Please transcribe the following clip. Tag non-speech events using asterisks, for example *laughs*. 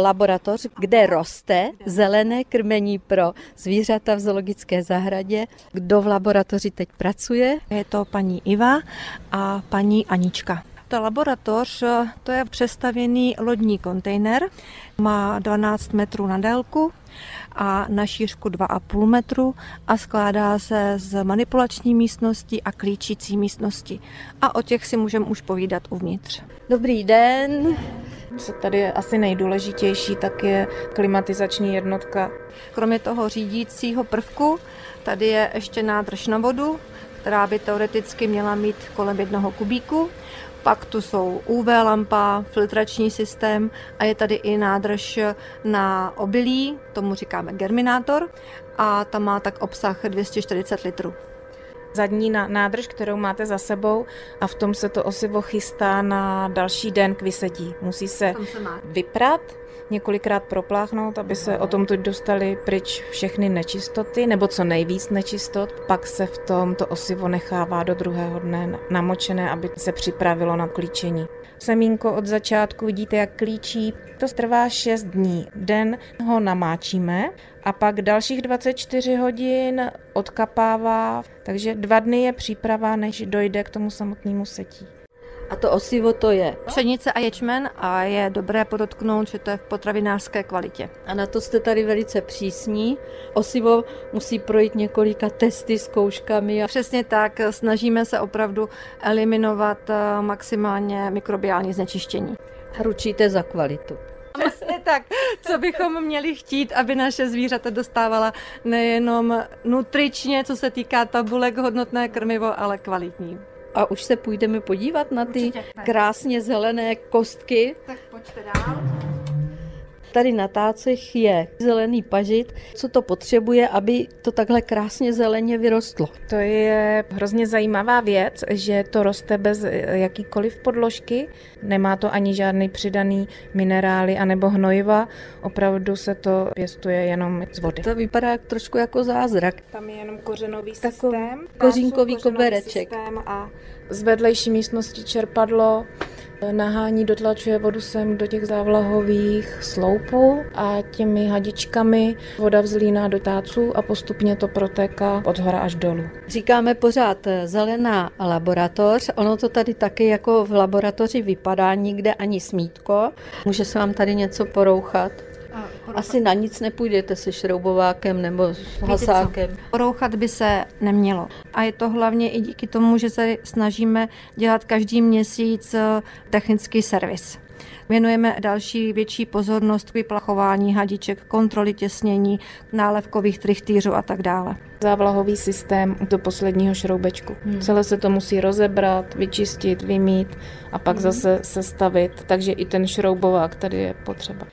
laboratoř, kde roste zelené krmení pro zvířata v zoologické zahradě. Kdo v laboratoři teď pracuje? Je to paní Iva a paní Anička. Ta laboratoř, to je přestavěný lodní kontejner, má 12 metrů na délku a na šířku 2,5 metru a skládá se z manipulační místnosti a klíčící místnosti. A o těch si můžeme už povídat uvnitř. Dobrý den. Co tady je asi nejdůležitější, tak je klimatizační jednotka. Kromě toho řídícího prvku, tady je ještě nádrž na vodu, která by teoreticky měla mít kolem jednoho kubíku. Pak tu jsou UV lampa, filtrační systém a je tady i nádrž na obilí, tomu říkáme germinátor, a ta má tak obsah 240 litrů zadní nádrž, kterou máte za sebou a v tom se to osivo chystá na další den k vysetí. Musí se vyprat, několikrát propláchnout, aby se o tom tu dostali pryč všechny nečistoty, nebo co nejvíc nečistot. Pak se v tom to osivo nechává do druhého dne namočené, aby se připravilo na klíčení. Semínko od začátku vidíte, jak klíčí. To trvá 6 dní. Den ho namáčíme a pak dalších 24 hodin odkapává, takže dva dny je příprava, než dojde k tomu samotnému setí. A to osivo to je? Pšenice a ječmen a je dobré podotknout, že to je v potravinářské kvalitě. A na to jste tady velice přísní. Osivo musí projít několika testy, zkouškami. A... Přesně tak, snažíme se opravdu eliminovat eh, maximálně mikrobiální znečištění. A ručíte za kvalitu. *laughs* Přesně tak, co bychom měli chtít, aby naše zvířata dostávala nejenom nutričně, co se týká tabulek hodnotné krmivo, ale kvalitní. A už se půjdeme podívat na ty krásně zelené kostky. Tak pojďte dál. Tady na tácech je zelený pažit. Co to potřebuje, aby to takhle krásně zeleně vyrostlo? To je hrozně zajímavá věc, že to roste bez jakýkoliv podložky. Nemá to ani žádný přidaný minerály anebo hnojiva. Opravdu se to pěstuje jenom z vody. To vypadá trošku jako zázrak. Tam je jenom kořenový systém. Kořínkový kobereček. A z vedlejší místnosti čerpadlo nahání, dotlačuje vodu sem do těch závlahových sloupů a těmi hadičkami voda vzlíná do táců a postupně to protéká od hora až dolů. Říkáme pořád zelená laboratoř, ono to tady taky jako v laboratoři vypadá, nikde ani smítko. Může se vám tady něco porouchat? Asi na nic nepůjdete se šroubovákem nebo s hasákem. Porouchat by se nemělo. A je to hlavně i díky tomu, že se snažíme dělat každý měsíc eh, technický servis. Věnujeme další větší pozornost k vyplachování hadiček, kontroly těsnění, nálevkových trichtýřů a tak dále. Závlahový systém do posledního šroubečku. Hmm. Celé se to musí rozebrat, vyčistit, vymít a pak hmm. zase sestavit, takže i ten šroubovák tady je potřeba.